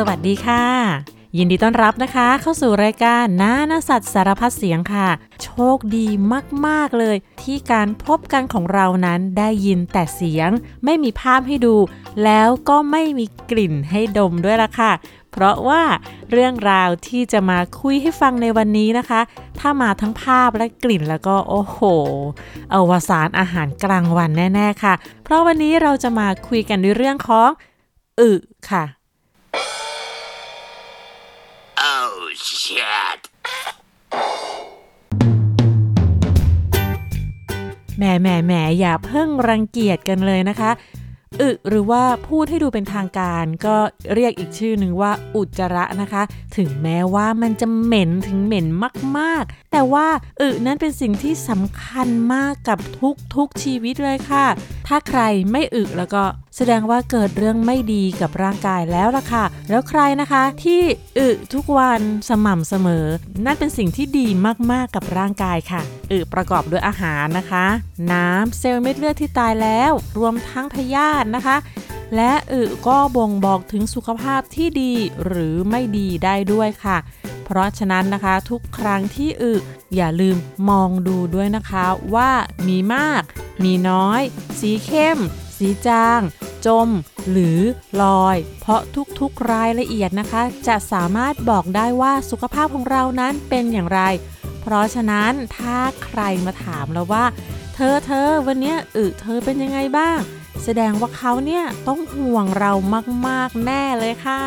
สวัสดีค่ะ ยินดีต้อนรับนะคะ เข้าสู่รายการน้านาสัตว์สารพัดเสียงค่ะ โชคดีมาก ๆ เลย ที่การพบกันของเรานั้นได้ยินแต่เสียง ไม่มีภาพให้ดู แล้วก็ไม่มีกลิ่นให้ดมด้วยละค่ะ เพราะว่าเรื่องราวที่จะมาคุยให้ฟังในวันนี้นะคะ ถ้ามาทั้งภาพและกลิ่นแล้วก็โอ้โห อวสานอาหารกลางวันแน่ ๆ ค่ะ เพราะวันนี้เราจะมาคุยกันในเรื่องของอึค่ะ shit. แหมแหมแหมอย่าเพิ่งรังเกียจกันเลยนะคะอึหรือว่าพูดให้ดูเป็นทางการก็เรียกอีกชื่อหนึ่งว่าอุจจาระนะคะ ถึงแม้ว่ามันจะเหม็นถึงเหม็นมากๆ แต่ว่าอึนั้นเป็นสิ่งที่สำคัญมากกับทุกทุกชีวิตเลยค่ะ ถ้าใครไม่อึแล้วก็ แสดงว่าเกิดเรื่องไม่ดีกับร่างกายแล้วล่ะค่ะ แล้วใครนะคะที่อึทุกวันสม่ำเสมอ นั่นเป็นสิ่งที่ดีมากๆกับร่างกายค่ะ อึประกอบด้วยอาหารนะคะ น้ำเซลล์เม็ดเลือดที่ตายแล้ว รวมทั้งพยาธินะคะและอึก็บ่งบอกถึงสุขภาพที่ดีหรือไม่ดีได้ด้วยค่ะ เพราะฉะนั้นนะคะทุกครั้งที่อึอย่าลืมมองดูด้วยนะคะว่ามีมาก มีน้อย สีเข้ม สีจาง จม หรือลอย เพราะทุกๆรายละเอียดนะคะ จะสามารถบอกได้ว่าสุขภาพของเรานั้นเป็นอย่างไร เพราะฉะนั้นถ้าใครมาถามเราว่า เธอเธอวันนี้อึเธอเป็นยังไงบ้าง แสดงว่าเขาเนี่ยต้องห่วงเรามากๆแน่เลยค่ะ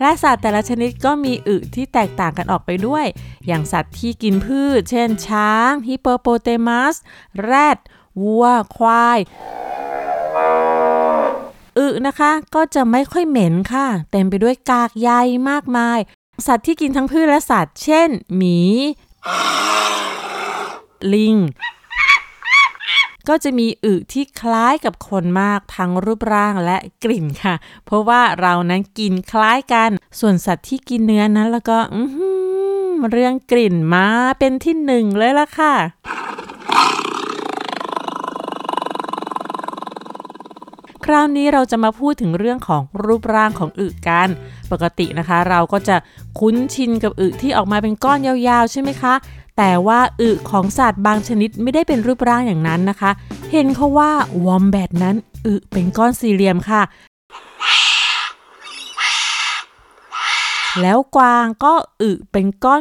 และสัตว์แต่ละชนิดก็มีอึที่แตกต่างกันออกไปด้วย อย่างสัตว์ที่กินพืช เช่น ช้าง ฮิปโปโปเตมัส แรด วัว ควายอึนะคะก็จะไม่ค่อยเหม็นค่ะ เต็มไปด้วยกากใยมากมาย สัตว์ที่กินทั้งพืชและสัตว์ เช่น หมี ลิง ก็จะมีอึที่คล้ายกับคนมากทั้งรูปร่างและกลิ่นค่ะ เพราะว่าเรานั้นกินคล้ายกัน ส่วนสัตว์ที่กินเนื้อนั้นแล้วก็อืเรื่องกลิ่นมาเป็นที่หนึ่งเลยล่ะค่ะคราวนี้เราจะมาพูดถึงเรื่องของรูปร่างของอึกัน ปกตินะคะ เราก็จะคุ้นชินกับอึที่ออกมาเป็นก้อนยาวๆ ใช่ไหมคะ แต่ว่าอึของสัตว์บางชนิดไม่ได้เป็นรูปร่างอย่างนั้นนะคะ เห็นเขาว่าวอมแบทนั้นอึเป็นก้อนสี่เหลี่ยมค่ะ แล้วกวางก็อึเป็นก้อน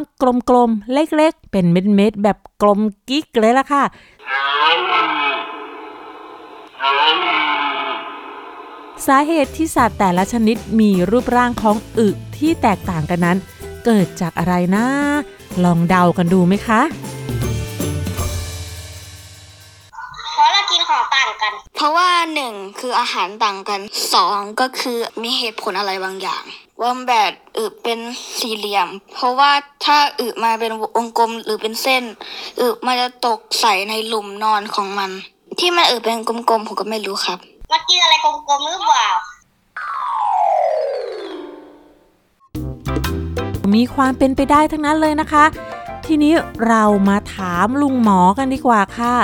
กลมๆ เล็กๆ เป็นเม็ดๆ แบบกลมกิ๊กเลยล่ะค่ะสาเหตุที่สัตว์แต่ละชนิดมีรูปร่างของอึที่แตกต่างกันนั้น เกิดจากอะไรนะ ลองเดากันดูไหมคะเพราะเรากินของต่างกัน เพราะว่าหนึ่งคืออาหารต่างกันสองก็คือมีเหตุผลอะไรบางอย่างวอมแบดอึเป็นสี่เหลี่ยม เพราะว่าถ้าอึมาเป็นวงกลมหรือเป็นเส้นอึมันจะตกใส่ในหลุมนอนของมัน ที่มันอึเป็นกลมๆผมก็ไม่รู้ครับมากินอะไรกลมๆหรือเปล่า มีความเป็นไปได้ทั้งนั้นเลยนะคะ ทีนี้เรามาถามลุงหมอกันดีกว่าค่ะ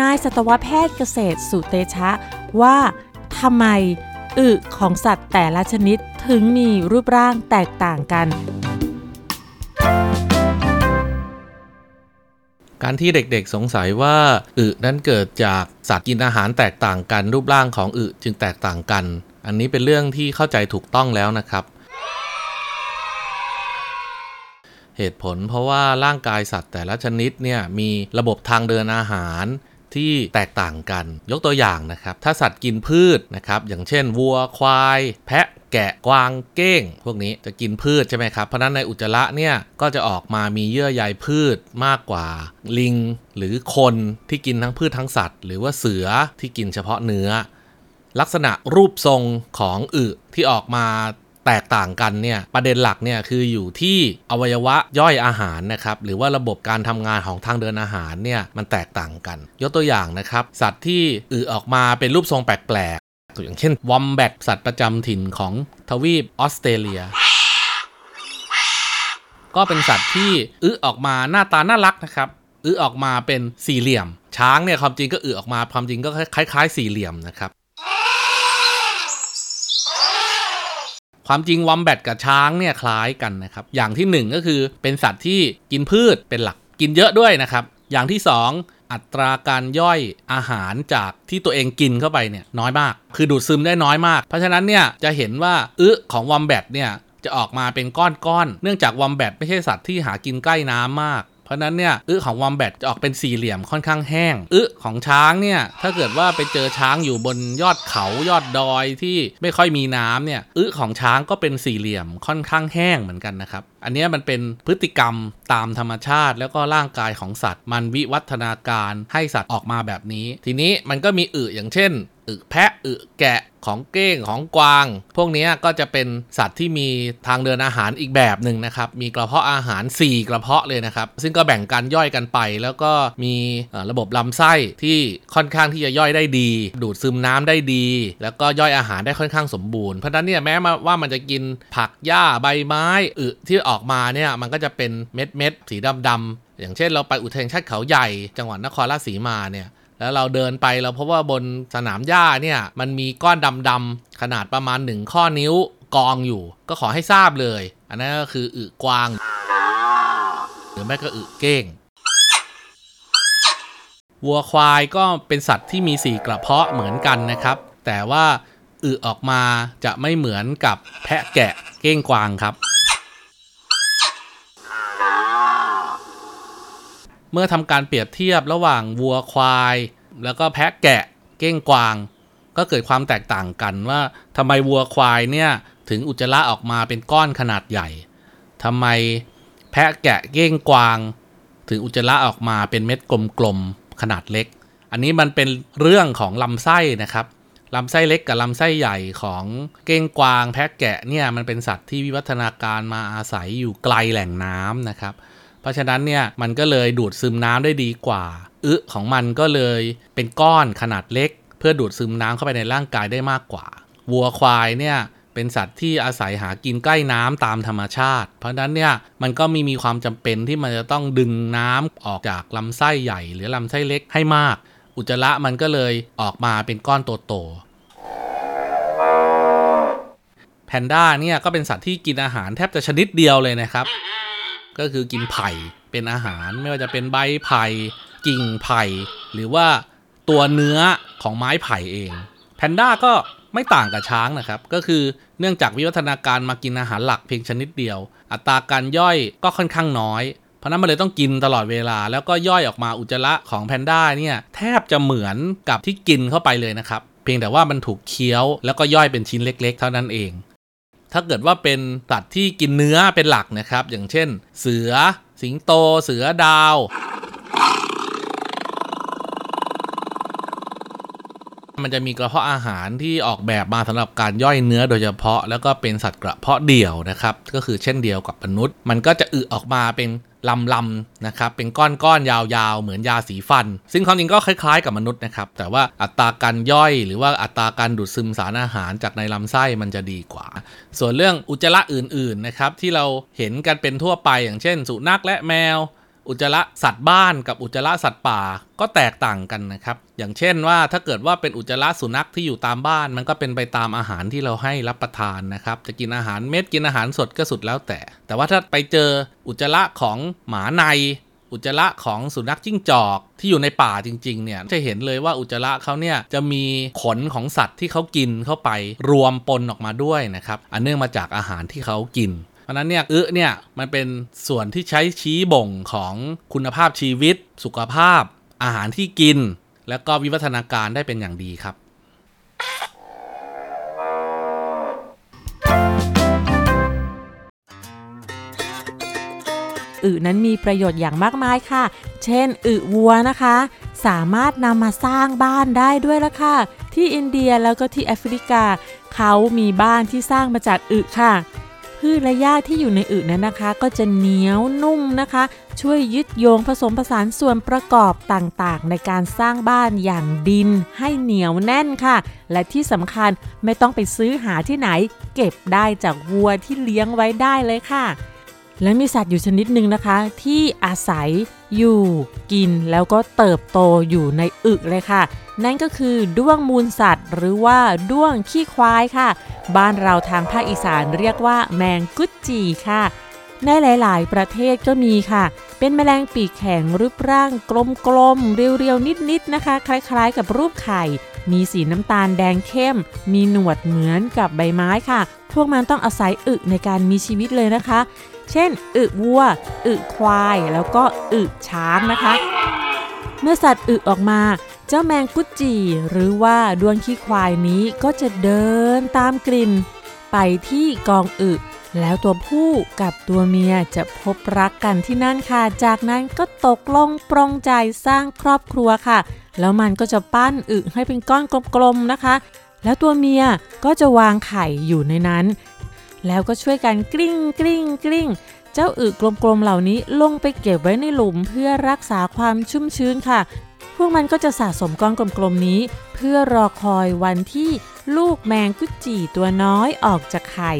นายสัตวแพทย์เกษตรสุเตชะ ว่าทำไมอึของสัตว์แต่ละชนิดถึงมีรูปร่างแตกต่างกัน การที่เด็กๆสงสัยว่าอึนั้นเกิดจากสัตว์กินอาหารแตกต่างกัน รูปร่างของอึจึงแตกต่างกัน อันนี้เป็นเรื่องที่เข้าใจถูกต้องแล้วนะครับ เหตุผลเพราะว่าร่างกายสัตว์แต่ละชนิดเนี่ยมีระบบทางเดินอาหารที่แตกต่างกัน ยกตัวอย่างนะครับ ถ้าสัตว์กินพืชนะครับ อย่างเช่น วัว ควาย แพะ แกะ กวาง เก้ง พวกนี้จะกินพืชใช่ไหมครับ เพราะนั้นในอุจจาระเนี่ย ก็จะออกมามีเยื่อใยพืชมากกว่าลิง หรือคนที่กินทั้งพืชทั้งสัตว์ หรือว่าเสือที่กินเฉพาะเนื้อ ลักษณะรูปทรงของอึที่ออกมา แตกต่างกันเนี่ยประเด็นหลักเนี่ยคืออยู่ที่อวัยวะย่อยอาหารนะครับหรือว่าระบบการทำงานของทางเดินอาหารเนี่ยมันแตกต่างกัน ยกตัวอย่างนะครับสัตว์ที่อึออกมาเป็นรูปทรงแปลกๆอย่างเช่นวอมแบตสัตว์ประจำถิ่นของทวีปออสเตรเลียก็เป็นสัตว์ที่อึออกมาหน้าตาน่ารักนะครับอึออกมาเป็นสี่เหลี่ยม ช้างเนี่ยความจริงก็อึออกมาความจริงก็คล้ายๆ สี่เหลี่ยมนะครับ ความจริงวอมแบตกับช้างเนี่ยคล้ายกันนะครับ อย่างที่หนึ่งก็คือเป็นสัตว์ที่กินพืชเป็นหลักกินเยอะด้วยนะครับ อย่างที่สองอัตราการย่อยอาหารจากที่ตัวเองกินเข้าไปเนี่ยน้อยมาก คือดูดซึมได้น้อยมาก เพราะฉะนั้นเนี่ยจะเห็นว่าอึของวอมแบตเนี่ยจะออกมาเป็นก้อนๆ เนื่องจากวอมแบตไม่ใช่สัตว์ที่หากินใกล้น้ำมาก เพราะนั้นเนี่ยอึของวอมแบตจะออกเป็นสี่เหลี่ยมค่อนข้างแห้งอึของช้างเนี่ยถ้าเกิดว่าไปเจอช้างอยู่บนยอดเขายอดดอยที่ไม่ค่อยมีน้ำเนี่ยอึของช้างก็เป็นสี่เหลี่ยมค่อนข้างแห้งเหมือนกันนะครับอันนี้มันเป็นพฤติกรรมตามธรรมชาติ แล้วก็ร่างกายของสัตว์ มันวิวัฒนาการให้สัตว์ออกมาแบบนี้ ทีนี้มันก็มีอึอย่างเช่น อึแพะอึแกะของเก้งของกวาง พวกนี้ก็จะเป็นสัตว์ที่มีทางเดินอาหารอีกแบบหนึ่งนะครับ มีกระเพาะอาหาร 4 กระเพาะเลยนะครับ ซึ่งก็แบ่งการย่อยกันไป แล้วก็มีระบบลำไส้ที่ค่อนข้างที่จะย่อยได้ดี ดูดซึมน้ำได้ดี แล้วก็ย่อยอาหารได้ค่อนข้างสมบูรณ์ เพราะฉะนั้นเนี่ยแม้ว่ามันจะกินผักหญ้าใบไม้อึที่ออกมาเนี่ยมันก็จะเป็นเม็ดเม็ดสีดำๆอย่างเช่นเราไปอุทยานชาติเขาใหญ่ จังหวัดนครราชสีมาเนี่ย แล้วเราเดินไปเราพบว่าบนสนามหญ้าเนี่ยมันมีก้อนดำๆขนาดประมาณหนึ่งข้อนิ้วกองอยู่ ก็ขอให้ทราบเลย อันนั้นก็คืออึกวาง หรือไม่ก็อึเก้งวัวควายก็เป็นสัตว์ที่มีสี่กระเพาะเหมือนกันนะครับ แต่ว่าอึออกมาจะไม่เหมือนกับแพะแกะเก้งกวางครับ เมื่อทำการเปรียบเทียบระหว่างวัวควาย แล้วก็แพะแกะเก้งกวาง ก็เกิดความแตกต่างกันว่าทำไมวัวควายเนี่ยถึงอุจจาระออกมาเป็นก้อนขนาดใหญ่ทำไมแพะแกะเก้งกวาง ถึงอุจจาระออกมาเป็นเม็ดกลมๆขนาดเล็ก อันนี้มันเป็นเรื่องของลำไส้นะครับลำไส้เล็กกับลำไส้ใหญ่ของเก้งกวาง แพะแกะเนี่ยมันเป็นสัตว์ที่วิวัฒนาการมาอาศัยอยู่ไกลแหล่งน้ำนะครับ เพราะฉะนั้นเนี่ยมันก็เลยดูดซึมน้ำได้ดีกว่าอึของมันก็เลยเป็นก้อนขนาดเล็ก เพื่อดูดซึมน้ำเข้าไปในร่างกายได้มากกว่า วัวควายเนี่ยเป็นสัตว์ที่อาศัยหากินใกล้น้ำตามธรรมชาติ เพราะฉะนั้นเนี่ยมันก็มีมีความจำเป็นที่มันจะต้องดึงน้ำออกจากลำไส้ใหญ่ หรือลำไส้เล็กให้มาก อุจจาระมันก็เลยออกมาเป็นก้อนโตๆแพนด้าเนี่ยก็เป็นสัตว์ที่กินอาหารแทบจะชนิดเดียวเลยนะครับ ก็คือกินไผ่เป็นอาหารไม่ว่าจะเป็นใบไผ่กิ่งไผ่หรือว่าตัวเนื้อของไม้ไผ่เอง แพนด้าก็ไม่ต่างกับช้างนะครับ ก็คือเนื่องจากวิวัฒนาการมากินอาหารหลักเพียงชนิดเดียว อัตราการย่อยก็ค่อนข้างน้อย เพราะนั้นมันเลยต้องกินตลอดเวลา แล้วก็ย่อยออกมาอุจจาระของแพนด้าเนี่ยแทบจะเหมือนกับที่กินเข้าไปเลยนะครับ เพียงแต่ว่ามันถูกเคี้ยวแล้วก็ย่อยเป็นชิ้นเล็ก ๆ เท่านั้นเอง ถ้าเกิดว่าเป็นสัตว์ที่กินเนื้อเป็นหลักนะครับ อย่างเช่น เสือ สิงโต เสือดาว มันจะมีกระเพาะอาหารที่ออกแบบมาสำหรับการย่อยเนื้อโดยเฉพาะ แล้วก็เป็นสัตว์กระเพาะเดี่ยวนะครับ ก็คือเช่นเดียวกับมนุษย์ มันก็จะอึออกมาเป็น ลำลำนะครับ เป็นก้อนก้อนยาวๆ เหมือนยาสีฟัน ซึ่งความจริงก็คล้ายๆกับมนุษย์นะครับ แต่ว่าอัตราการย่อย หรือว่าอัตราการดูดซึมสารอาหารจากในลำไส้มันจะดีกว่า ส่วนเรื่องอุจจาระอื่นๆนะครับที่เราเห็นกันเป็นทั่วไปอย่างเช่น สุนัขและแมว อุจจาระสัตว์บ้านกับอุจจาระสัตว์ป่าก็แตกต่างกันนะครับ อย่างเช่นว่าถ้าเกิดว่าเป็นอุจจาระสุนัขที่อยู่ตามบ้าน มันก็เป็นไปตามอาหารที่เราให้รับประทานนะครับ จะกินอาหารเม็ดกินอาหารสดก็สุดแล้วแต่ แต่ว่าถ้าไปเจออุจจาระของหมาใน อุจจาระของสุนัขจิ้งจอกที่อยู่ในป่าจริง ๆ เนี่ย จะเห็นเลยว่าอุจจาระเขาเนี่ยจะมีขนของสัตว์ที่เขากินเข้าไปรวมปนออกมาด้วยนะครับ อันเนื่องมาจากอาหารที่เขากิน เพราะนั้นเนี่ยอึเนี่ยมันเป็นส่วนที่ใช้ชี้บ่งของคุณภาพชีวิต สุขภาพ อาหารที่กิน แล้วก็วิวัฒนาการได้เป็นอย่างดีครับอึนั้นมีประโยชน์อย่างมากมายค่ะ เช่นอึวัวนะคะ สามารถนำมาสร้างบ้านได้ด้วยละค่ะ ที่อินเดียแล้วก็ที่แอฟริกา เขามีบ้านที่สร้างมาจากอึค่ะ พืชและหญ้าที่อยู่ในอึนั้นนะคะ ก็จะเหนียวนุ่มนะคะ ช่วยยึดโยงผสมผสานส่วนประกอบต่างๆ ในการสร้างบ้านอย่างดินให้เหนียวแน่นค่ะ และที่สำคัญไม่ต้องไปซื้อหาที่ไหน เก็บได้จากวัวที่เลี้ยงไว้ได้เลยค่ะ และมีสัตว์อยู่ชนิดหนึ่งนะคะ ที่อาศัยอยู่กินแล้วก็เติบโตอยู่ในอึเลยค่ะ นั่นก็คือด้วงมูลสัตว์ หรือว่าด้วงขี้ควายค่ะ บ้านเราทางภาคอีสานเรียกว่าแมงกุดจีค่ะ ในหลาย ๆ ประเทศก็มีค่ะ เป็นแมลงปีกแข็งรูปร่างกลมๆ เรียว ๆ นิด ๆ นะคะ คล้าย ๆ กับรูปไข่ มีสีน้ำตาลแดงเข้ม มีหนวดเหมือนกับใบไม้ค่ะ พวกมันต้องอาศัยอึในการมีชีวิตเลยนะคะ เช่น อึวัว อึควาย แล้วก็อึช้างนะคะ เมื่อสัตว์อึออกมา เจ้าแมงกุจีหรือว่าดวงขี้ควายนี้ก็จะเดินตามกลิ่น ไปที่กองอึแล้วตัวผู้กับตัวเมียจะพบรักกันที่นั่นค่ะ จากนั้นก็ตกลงปรองใจสร้างครอบครัวค่ะ แล้วมันก็จะปั้นอึให้เป็นก้อนกลมๆนะคะ แล้วตัวเมียก็จะวางไข่อยู่ในนั้น แล้วก็ช่วยกันกริ้งกริ้งกริ้งเจ้าอึกลมๆเหล่านี้ลงไปเก็บไว้ในหลุมเพื่อรักษาความชุ่มชื้นค่ะ พวกมันก็จะสะสมก้อนกลมๆนี้ เพื่อรอคอยวันที่ลูกแมงกุจีตัวน้อยออกจากไข่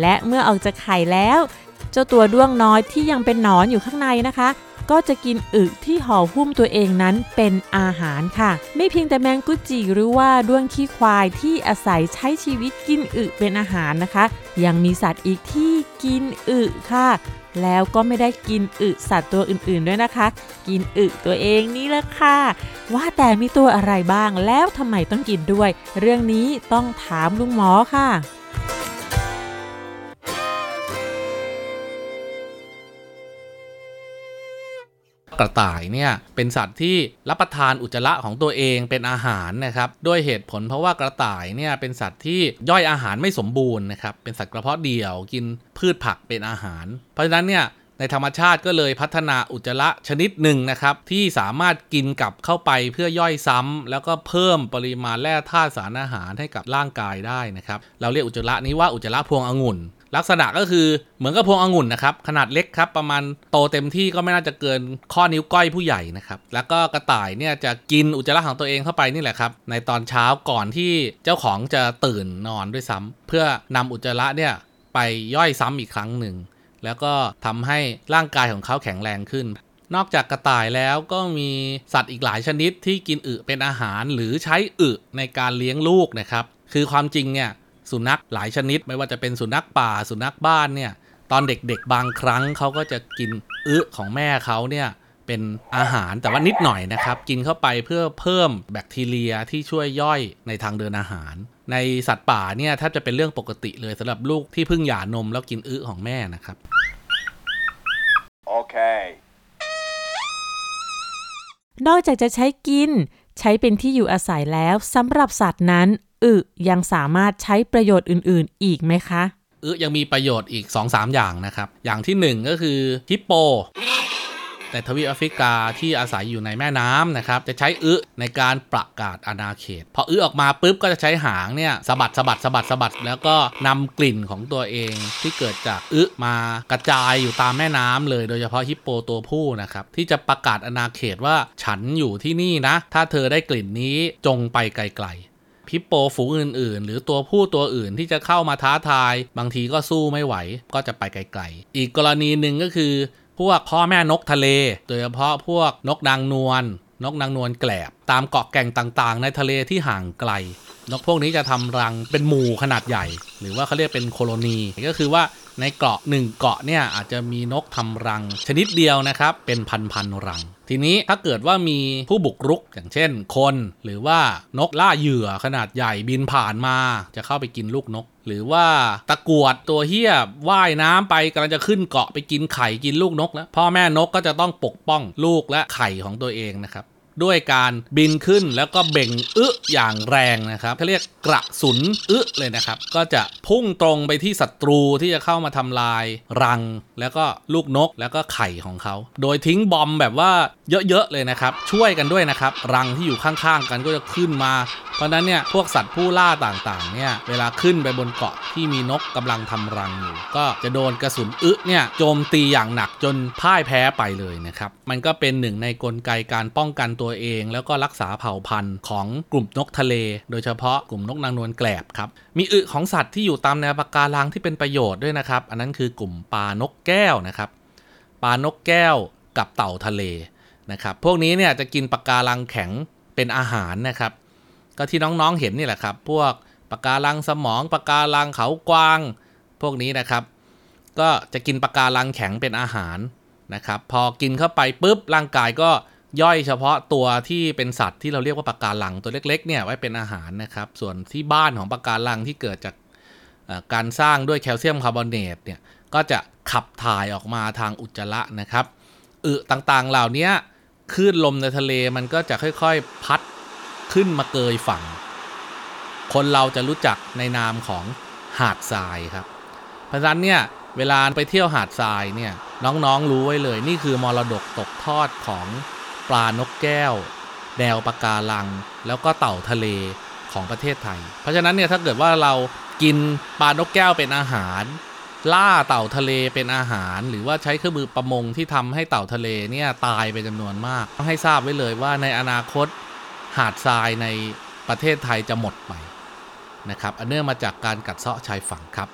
และเมื่อออกจากไข่แล้ว เจ้าตัวด้วงน้อยที่ยังเป็นหนอนอยู่ข้างในนะคะ ก็จะกินอึที่ห่อหุ้มตัวเองนั้นเป็นอาหารค่ะ ไม่เพียงแต่แมงกุจีหรือว่าด้วงขี้ควายที่อาศัยใช้ชีวิตกินอึเป็นอาหารนะคะ ยังมีสัตว์อีกที่กินอึค่ะ แล้วก็ไม่ได้กินอึสัตว์ตัวอื่นๆด้วยนะคะ กินอึตัวเองนี่แหละค่ะ ว่าแต่มีตัวอะไรบ้างแล้วทำไมต้องกินด้วย เรื่องนี้ต้องถามลุงหมอค่ะ กระต่ายเนี่ยเป็นสัตว์ที่รับประทานอุจจาระของตัวเองเป็นอาหารนะครับด้วยเหตุผลเพราะว่ากระต่ายเนี่ยเป็นสัตว์ที่ย่อยอาหารไม่สมบูรณ์นะครับเป็นสัตว์กระเพาะเดี่ยวกินพืชผักเป็นอาหาร เพราะฉะนั้นเนี่ยในธรรมชาติก็เลยพัฒนาอุจจาระชนิดหนึ่งนะครับ ที่สามารถกินกลับเข้าไปเพื่อย่อยซ้ำแล้วก็เพิ่มปริมาณแร่ธาตุสารอาหารให้กับร่างกายได้นะครับ เราเรียกอุจจาระนี้ว่าอุจจาระพวงองุ่น ลักษณะก็คือเหมือนกับพวงองุ่นนะครับ ขนาดเล็กครับ ประมาณโตเต็มที่ก็ไม่น่าจะเกินข้อนิ้วก้อยผู้ใหญ่นะครับ แล้วก็กระต่ายเนี่ยจะกินอุจจาระของตัวเองเข้าไปนี่แหละครับ ในตอนเช้าก่อนที่เจ้าของจะตื่นนอนด้วยซ้ำเพื่อนำอุจจาระเนี่ยไปย่อยซ้ำอีกครั้งหนึ่ง แล้วก็ทำให้ร่างกายของเขาแข็งแรงขึ้น นอกจากกระต่ายแล้วก็มีสัตว์อีกหลายชนิดที่กินอึเป็นอาหารหรือใช้อึในการเลี้ยงลูกนะครับ คือความจริงเนี่ย สุนัขหลายชนิด ไม่ว่าจะเป็นสุนัขป่าสุนัขบ้านเนี่ยตอนเด็กๆบางครั้งเขาก็จะกินอึของแม่เขาเนี่ยเป็นอาหารแต่ว่านิดหน่อยนะครับ กินเข้าไปเพื่อเพิ่มแบคทีเรียที่ช่วยย่อยในทางเดินอาหาร ในสัตว์ป่าเนี่ยแทบจะเป็นเรื่องปกติเลยสำหรับลูกที่เพิ่งหย่านมแล้วกินอึของแม่นะครับ Okay. นอกจากจะใช้กิน ใช้เป็นที่อยู่อาศัยแล้วสำหรับสัตว์นั้น อึยังสามารถใช้ประโยชน์อื่นๆ อีกไหมคะอึยังมีประโยชน์อีก 2-3 อย่างนะครับ อย่างที่ 1 ก็คือฮิปโปในทวีปแอฟริกาที่อาศัยอยู่ในแม่น้ำนะครับ จะใช้อึในการประกาศอาณาเขต พออึออกมาปุ๊บก็จะใช้หางเนี่ยสะบัดสะบัดสะบัดสะบัด แล้วก็นำกลิ่นของตัวเองที่เกิดจากอึมากระจายอยู่ตามแม่น้ำเลยโดยเฉพาะฮิปโปตัวผู้นะครับ ที่จะประกาศอาณาเขตว่าฉันอยู่ที่นี่นะ ถ้าเธอได้กลิ่นนี้จงไปไกลๆ ฮิปโปฝูงอื่นๆ หรือตัวผู้ตัวอื่นที่จะเข้ามาท้าทาย บางทีก็สู้ไม่ไหว ก็จะไปไกลๆ อีกกรณีหนึ่งก็คือพวกพ่อแม่นกทะเล โดยเฉพาะพวกนกนางนวล นกนางนวลแกลบ ตามเกาะแก่งต่างๆ ในทะเลที่ห่างไกล นกพวกนี้จะทำรังเป็นหมู่ขนาดใหญ่ หรือว่าเขาเรียกเป็นโคโลนี ก็คือว่าในเกาะหนึ่งเกาะเนี่ยอาจจะมีนกทำรัง ชนิดเดียวนะครับ เป็นพันๆรัง ทีนี้ถ้าเกิดว่ามีผู้บุกรุกอย่างเช่นคน หรือว่านกล่าเหยื่อขนาดใหญ่บินผ่านมา จะเข้าไปกินลูกนก หรือว่าตะกวดตัวเฮี้ยว่ายน้ำไปกำลังจะขึ้นเกาะไปกินไข่กินลูกนกแล้วพ่อแม่นกก็จะต้องปกป้องลูกและไข่ของตัวเองนะครับ ด้วยการบินขึ้นแล้วก็เบ่งอึอย่างแรงนะครับเขาเรียกกระสุนอึเลยนะครับ ก็จะพุ่งตรงไปที่ศัตรูที่จะเข้ามาทำลายรัง แล้วก็ลูกนกแล้วก็ไข่ของเขา โดยทิ้งบอมแบบว่าเยอะๆเลยนะครับ ช่วยกันด้วยนะครับ รังที่อยู่ข้างๆกันก็จะขึ้นมาเพราะนั้นเนี่ยพวกสัตว์ผู้ล่าต่างๆเนี่ยเวลาขึ้นไปบนเกาะที่มีนกกำลังทำรังอยู่ ก็จะโดนกระสุนอึเนี่ยโจมตีอย่างหนักจนพ่ายแพ้ไปเลยนะครับ มันก็เป็นหนึ่งในกลไกการป้องกันตัวเอง แล้วก็รักษาเผ่าพันธุ์ของกลุ่มนกทะเล โดยเฉพาะกลุ่มนกนางนวลแกลบครับมีอึของสัตว์ที่อยู่ตามแนวปะการังที่เป็นประโยชน์ด้วยนะครับ อันนั้นคือกลุ่มปลานกแก้วนะครับปลานกแก้วกับเต่าทะเลนะครับพวกนี้เนี่ยจะกินปะการังแข็งเป็นอาหารนะครับ ก็ที่น้องๆเห็นนี่แหละครับ พวกปะการังสมองปะการังเขากวาง พวกนี้นะครับ ก็จะกินปะการังแข็งเป็นอาหารนะครับ พอกินเข้าไปปุ๊บร่างกายก็ย่อยเฉพาะตัวที่เป็นสัตว์ที่เราเรียกว่าปะการังตัวเล็กๆเนี่ยไว้เป็นอาหารนะครับ ส่วนที่บ้านของปะการังที่เกิดจากการสร้างด้วยแคลเซียมคาร์บอเนตเนี่ยก็จะขับถ่ายออกมาทางอุจจาระนะครับอึต่างๆเหล่านี้คลื่นลมในทะเลมันก็จะค่อยๆ พัด ขึ้นมาเกยฝั่ง คนเราจะรู้จักในนามของหาดทรายครับ เพราะฉะนั้นเนี่ยเวลาไปเที่ยวหาดทรายเนี่ยน้องๆรู้ไว้เลย นี่คือมรดกตกทอดของปลานกแก้ว แนวปะการัง แล้วก็เต่าทะเลของประเทศไทย เพราะฉะนั้นเนี่ยถ้าเกิดว่าเรากินปลานกแก้วเป็นอาหาร ล่าเต่าทะเลเป็นอาหาร หรือว่าใช้เครื่องมือประมงที่ทำให้เต่าทะเลเนี่ยตายไปจำนวนมากต้องให้ทราบไว้เลยว่าในอนาคต หาดทรายในประเทศไทยจะหมดไปนะครับอันเนื่องมาจากการกัดเซาะชายฝั่งครับ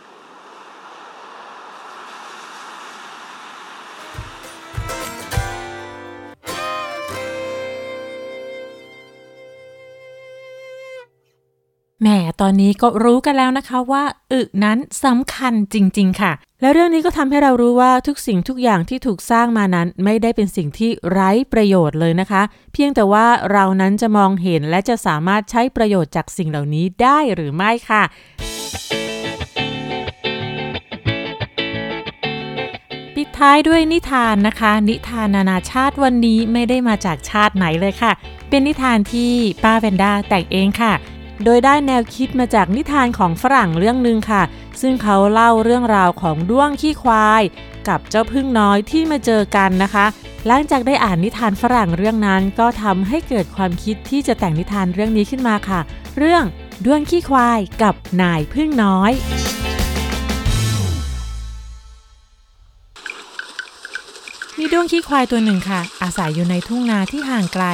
แหมตอนนี้ก็รู้กันแล้วนะคะว่าอึนั้นสำคัญจริง ๆ ค่ะ และเรื่องนี้ก็ทำให้เรารู้ว่าทุกสิ่งทุกอย่างที่ถูกสร้างมานั้น ไม่ได้เป็นสิ่งที่ไร้ประโยชน์เลยนะคะ เพียงแต่ว่าเรานั้นจะมองเห็นและจะสามารถใช้ประโยชน์จากสิ่งเหล่านี้ได้หรือไม่ค่ะปิดท้ายด้วยนิทานนะคะ นิทานนานาชาติวันนี้ไม่ได้มาจากชาติไหนเลยค่ะ เป็นนิทานที่ป้าแวนด้าแต่งเองค่ะ โดยได้แนวคิดมาจากนิทานของฝรั่งเรื่องหนึ่งค่ะ ซึ่งเขาเล่าเรื่องราวของด้วงขี้ควาย กับเจ้าพึ่งน้อยที่มาเจอกันนะคะ หลังจากได้อ่านนิทานฝรั่งเรื่องนั้น ก็ทำให้เกิดความคิดที่จะแต่งนิทานเรื่องนี้ขึ้นมาค่ะ เรื่องด้วงขี้ควายกับนายพึ่งน้อยมีด้วงขี้ควายตัวหนึ่งค่ะ อาศัยอยู่ในทุ่งนาที่ห่างไกล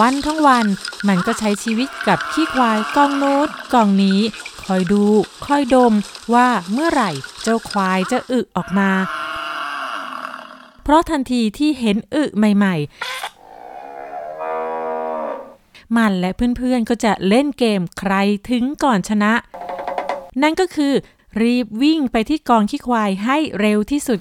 วันทั้งวัน มันก็ใช้ชีวิตกับขี้ควายกองโน้ตกองนี้ คอยดู คอยดมว่าเมื่อไหร่เจ้าควายจะอึออกมา เพราะทันทีที่เห็นอึใหม่ ๆมันและเพื่อนๆก็จะเล่นเกมใครถึงก่อนชนะ นั่นก็คือ รีบวิ่งไปที่กองขี้ควายให้เร็วที่สุด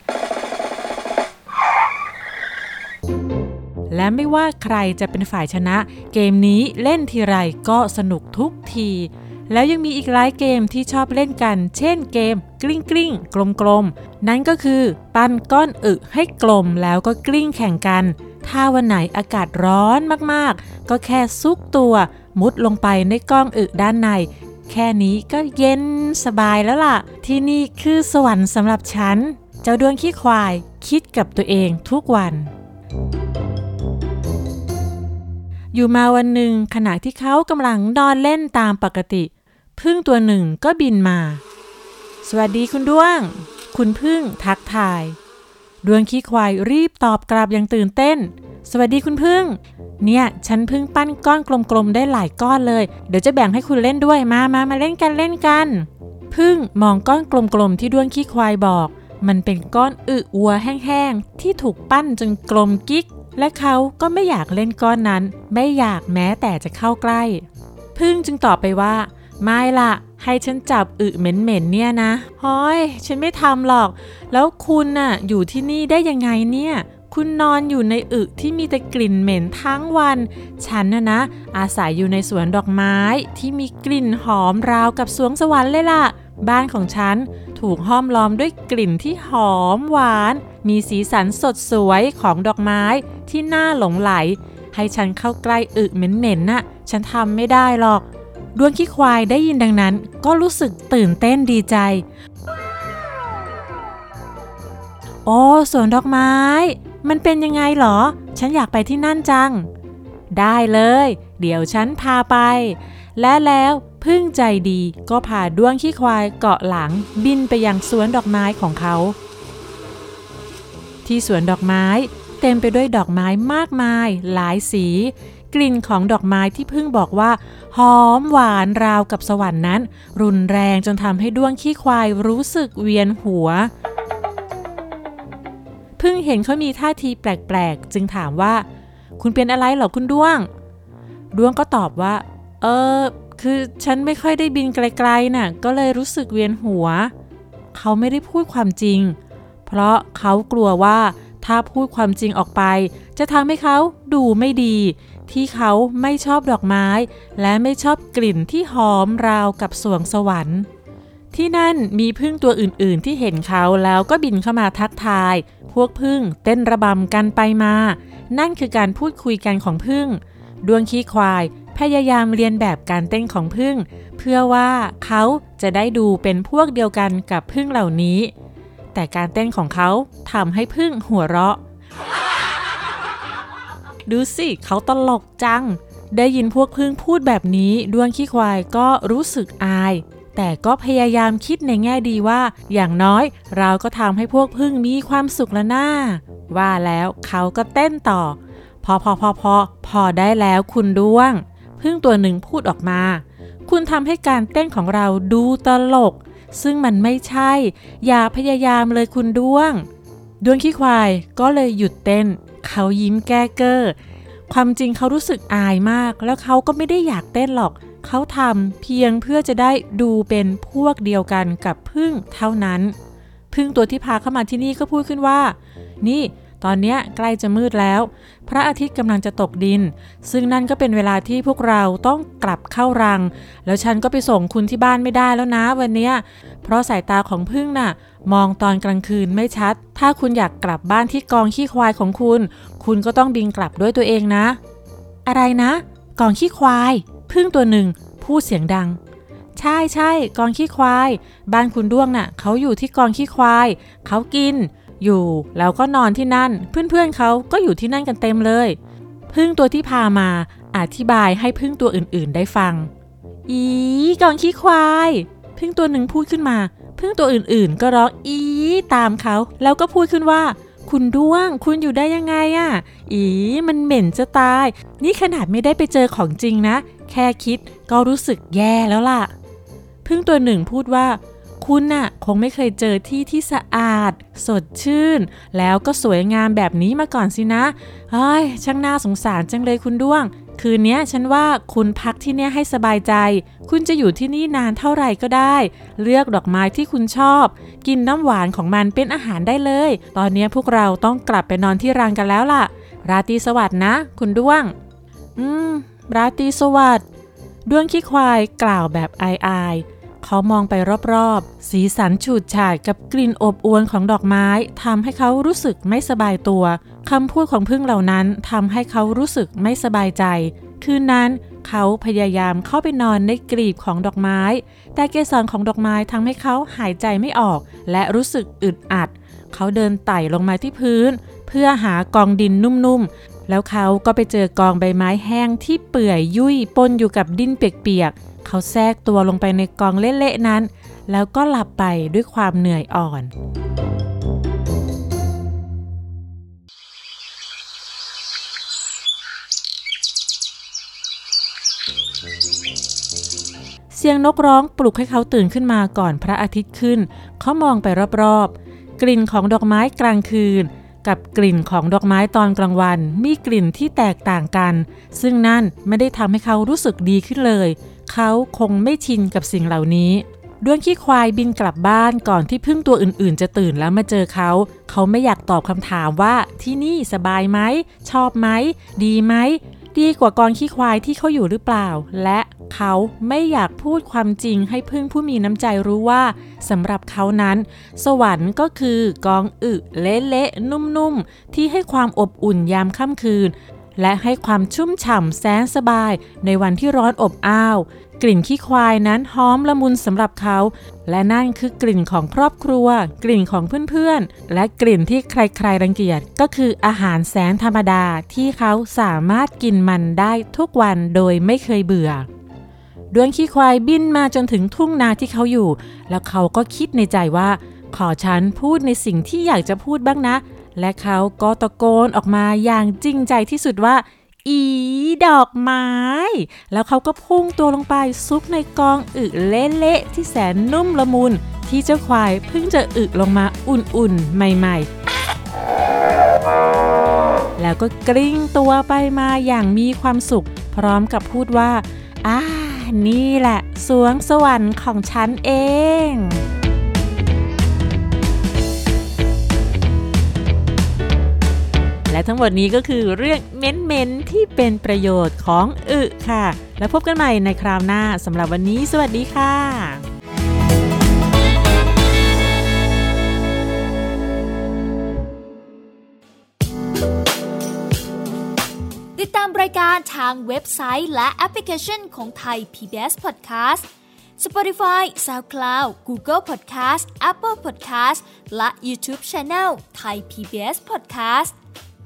และไม่ว่าใครจะเป็นฝ่ายชนะ เกมนี้เล่นทีไรก็สนุกทุกที แล้วยังมีอีกหลายเกมที่ชอบเล่นกัน เช่นเกม กลิ้งกลิ้งกลมกลมนั่นก็คือปั้นก้อนอึให้กลมแล้วก็กลิ้งแข่งกัน ถ้าวันไหนอากาศร้อนมากๆ ก็แค่ซุกตัวมุดลงไปในก้องอึด้านใน แค่นี้ก็เย็นสบายแล้วล่ะ ที่นี่คือสวรรค์สำหรับฉัน เจ้าดวงขี้ควายคิดกับตัวเองทุกวัน อยู่มาวันหนึ่งขณะที่เขากำลังนอนเล่นตามปกติ พึ่งตัวหนึ่งก็บินมา สวัสดีคุณด้วง คุณพึ่งทักทาย ดวงขี้ควายรีบตอบกลับอย่างตื่นเต้น สวัสดีคุณพึ่ง เนี่ยฉันพิ่งปั้นก้อนกลมๆได้หลายก้อนเลย เดี๋ยวจะแบ่งให้คุณเล่นด้วยมามามาเล่นกันเล่นกัน พึ่งมองก้อนกลมๆที่ด้วงขี้ควายบอก มันเป็นก้อนอึวัวแห้งๆที่ถูกปั้นจนกลมกิ๊ก และเขาก็ไม่อยากเล่นก้อนนั้น ไม่อยากแม้แต่จะเข้าใกล้ พึ่งจึงตอบไปว่า ไม่ล่ะให้ฉันจับอึเหม็นๆเนี่ยนะฮ้อย ฉันไม่ทำหรอก แล้วคุณน่ะอยู่ที่นี่ได้ยังไงเนี่ย คุณนอนอยู่ในอึที่มีแต่กลิ่นเหม็นทั้งวัน ฉันน่ะนะ อาศัยอยู่ในสวนดอกไม้ที่มีกลิ่นหอมราวกับสวงสวรรค์เลยล่ะ บ้านของฉันถูกห้อมล้อมด้วยกลิ่นที่หอมหวาน มีสีสันสดสวยของดอกไม้ที่น่าหลงไหล ให้ฉันเข้าใกล้อึเหม็นๆน่ะ ฉันทำไม่ได้หรอก ดวงขี้ควายได้ยินดังนั้น ก็รู้สึกตื่นเต้นดีใจ โอ้สวนดอกไม้ มันเป็นยังไงหรอ ฉันอยากไปที่นั่นจัง ได้เลย เดี๋ยวฉันพาไป และแล้วพึ่งใจดีก็พาด้วงขี้ควายเกาะหลังบินไปยังสวนดอกไม้ของเขา ที่สวนดอกไม้ เต็มไปด้วยดอกไม้มากมาย หลายสี กลิ่นของดอกไม้ที่พึ่งบอกว่า หอมหวานราวกับสวรรค์นั้น รุนแรงจนทำให้ด้วงขี้ควายรู้สึกเวียนหัวพึ่งเห็นเขามีท่าทีแปลกๆ จึงถามว่า คุณเป็นอะไรเหรอคุณด้วง ด้วงก็ตอบว่า เออคือฉันไม่ค่อยได้บินไกลๆน่ะ ก็เลยรู้สึกเวียนหัว เขาไม่ได้พูดความจริง เพราะเขากลัวว่าถ้าพูดความจริงออกไป จะทำให้เขาดูไม่ดี ที่เขาไม่ชอบดอกไม้ และไม่ชอบกลิ่นที่หอมราวกับสวงสวรรค์ ที่นั่นมีพึ่งตัวอื่นๆที่เห็นเขาแล้วก็บินเข้ามาทักทาย พวกพึ่งเต้นระบำกันไปมา นั่นคือการพูดคุยกันของพึ่ง ดวงขี้ควายพยายามเรียนแบบการเต้นของพึ่ง เพื่อว่าเขาจะได้ดูเป็นพวกเดียวกันกับพึ่งเหล่านี้ แต่การเต้นของเขาทำให้พึ่งหัวเราะ ดูสิเขาตลกจัง ได้ยินพวกพึ่งพูดแบบนี้ดวงขี้ควายก็รู้สึกอาย แต่ก็พยายามคิดในแง่ดีว่า อย่างน้อยเราก็ทำให้พวกพึ่งมีความสุขแล้วนะ่าว่าแล้วเขาก็เต้นต่อ พอพอพอพอพอได้แล้วคุณด้วง พึ่งตัวหนึ่งพูดออกมา คุณทำให้การเต้นของเราดูตลก ซึ่งมันไม่ใช่ อย่าพยายามเลยคุณด้วง ด้วงขี้ควายก็เลยหยุดเต้น เขายิ้มแก้เก้อความจริงเขารู้สึกอายมาก แล้วเขาก็ไม่ได้อยากเต้นหรอก เขาทำเพียงเพื่อจะได้ดูเป็นพวกเดียวกันกับพึ่งเท่านั้น พึ่งตัวที่พาเข้ามาที่นี่ก็พูดขึ้นว่า นี่ ตอนนี้ใกล้จะมืดแล้ว พระอาทิตย์กำลังจะตกดิน ซึ่งนั่นก็เป็นเวลาที่พวกเราต้องกลับเข้ารัง แล้วฉันก็ไปส่งคุณที่บ้านไม่ได้แล้วนะวันนี้เพราะสายตาของพึ่งน่ะ มองตอนกลางคืนไม่ชัด ถ้าคุณอยากกลับบ้านที่กองขี้ควายของคุณ คุณก็ต้องบินกลับด้วยตัวเองนะ อะไรนะ กองขี้ควาย พึ่งตัวหนึ่งพูดเสียงดังใช่ใช่กองขี้ควาย บ้านคุณด้วงน่ะเขาอยู่ที่กองขี้ควาย เขากิน อยู่แล้วก็นอนที่นั่น เพื่อนๆเขาก็อยู่ที่นั่นกันเต็มเลยพึ่งตัวที่พามาอธิบายให้พึ่งตัวอื่นๆได้ฟัง อีกองขี้ควาย พึ่งตัวหนึ่งพูดขึ้นมา พึ่งตัวอื่นๆ ก็ร้องอีตามเขา แล้วก็พูดขึ้นว่า คุณด้วง คุณอยู่ได้ยังไงอะ่ะ อีมันเหม็นจะตาย นี่ขนาดไม่ได้ไปเจอของจริงนะ แค่คิดก็รู้สึกแย่แล้วล่ะ พึ่งตัวหนึ่งพูดว่า คุณน่ะคงไม่เคยเจอที่ที่สะอาด สดชื่น แล้วก็สวยงามแบบนี้มาก่อนสินะเฮ้ยช่างน่าสงสารจังเลยคุณด้วง คืนนี้ฉันว่าคุณพักที่เนี่ยให้สบายใจ คุณจะอยู่ที่นี่นานเท่าไหร่ก็ได้ เลือกดอกไม้ที่คุณชอบ กินน้ำหวานของมันเป็นอาหารได้เลย ตอนนี้พวกเราต้องกลับไปนอนที่รังกันแล้วล่ะ ราตรีสวัสดิ์นะ คุณด้วง อืม ราตรีสวัสดิ์ด้วงขี้ควายกล่าวแบบอายๆ เขามองไปรอบๆ สีสันฉูดฉาดกับกลิ่นอบอวลของดอกไม้ทำให้เขารู้สึกไม่สบายตัวคำพูดของพึ่งเหล่านั้นทำให้เขารู้สึกไม่สบายใจ คืนนั้นเขาพยายามเข้าไปนอนในกลีบของดอกไม้ แต่เกสรของดอกไม้ทำให้เขาหายใจไม่ออก และรู้สึกอึดอัด เขาเดินไต่ลงมาที่พื้น เพื่อหากองดินนุ่มๆ แล้วเขาก็ไปเจอกองใบไม้แห้งที่เปื่อยยุ่ยปนอยู่กับดินเปียกๆ เขาแทรกตัวลงไปในกองเละๆนั้น แล้วก็หลับไปด้วยความเหนื่อยอ่อน เสียงนกร้องปลุกให้เขาตื่นขึ้นมาก่อนพระอาทิตย์ขึ้น เขามองไปรอบๆ กลิ่นของดอกไม้กลางคืนกับกลิ่นของดอกไม้ตอนกลางวัน มีกลิ่นที่แตกต่างกัน ซึ่งนั่นไม่ได้ทำให้เขารู้สึกดีขึ้นเลย เขาคงไม่ชินกับสิ่งเหล่านี้ ด้วงขี้ควายบินกลับบ้านก่อนที่พึ่งตัวอื่นๆ จะตื่นแล้วมาเจอเขา เขาไม่อยากตอบคำถามว่าที่นี่สบายไหม ชอบไหม ดีไหม ดีกว่ากองขี้ควายที่เขาอยู่หรือเปล่า และเขาไม่อยากพูดความจริงให้พึ่งผู้มีน้ำใจรู้ว่าสำหรับเขานั้น สวรรค์ก็คือกองอึเละๆนุ่มๆ ที่ให้ความอบอุ่นยามค่ำคืน และให้ความชุ่มฉ่ำแสนสบายในวันที่ร้อนอบอ้าว กลิ่นขี้ควายนั้นหอมละมุนสำหรับเขา และนั่นคือกลิ่นของครอบครัว กลิ่นของเพื่อนๆ และกลิ่นที่ใครๆรังเกียจก็คืออาหารแสนธรรมดาที่เขาสามารถกินมันได้ทุกวันโดยไม่เคยเบื่อดวงขี้ควายบินมาจนถึงทุ่งนาที่เขาอยู่ แล้วเขาก็คิดในใจว่า ขอฉันพูดในสิ่งที่อยากจะพูดบ้างนะ และเขาก็ตะโกนออกมาอย่างจริงใจที่สุดว่า อีดอกไม้ แล้วเขาก็พุ่งตัวลงไปซุกในกองอึเละๆที่แสนนุ่มละมุน ที่เจ้าควายเพิ่งจะอึลงมาอุ่นๆ ใหม่ๆ แล้วก็กลิ้งตัวไปมาอย่างมีความสุข พร้อมกับพูดว่าอ่านี่แหละ สวงสวรรค์ของฉันเอง และทั้งหมดนี้ก็คือเรื่องเม้นๆที่เป็นประโยชน์ของอึค่ะ แล้วพบกันใหม่ในคราวหน้าสำหรับวันนี้ สวัสดีค่ะติดตามรายการทางเว็บไซต์และแอปพลิเคชันของไทย PBS Podcast Spotify SoundCloud Google Podcast Apple Podcast และ YouTube Channel Thai PBS Podcast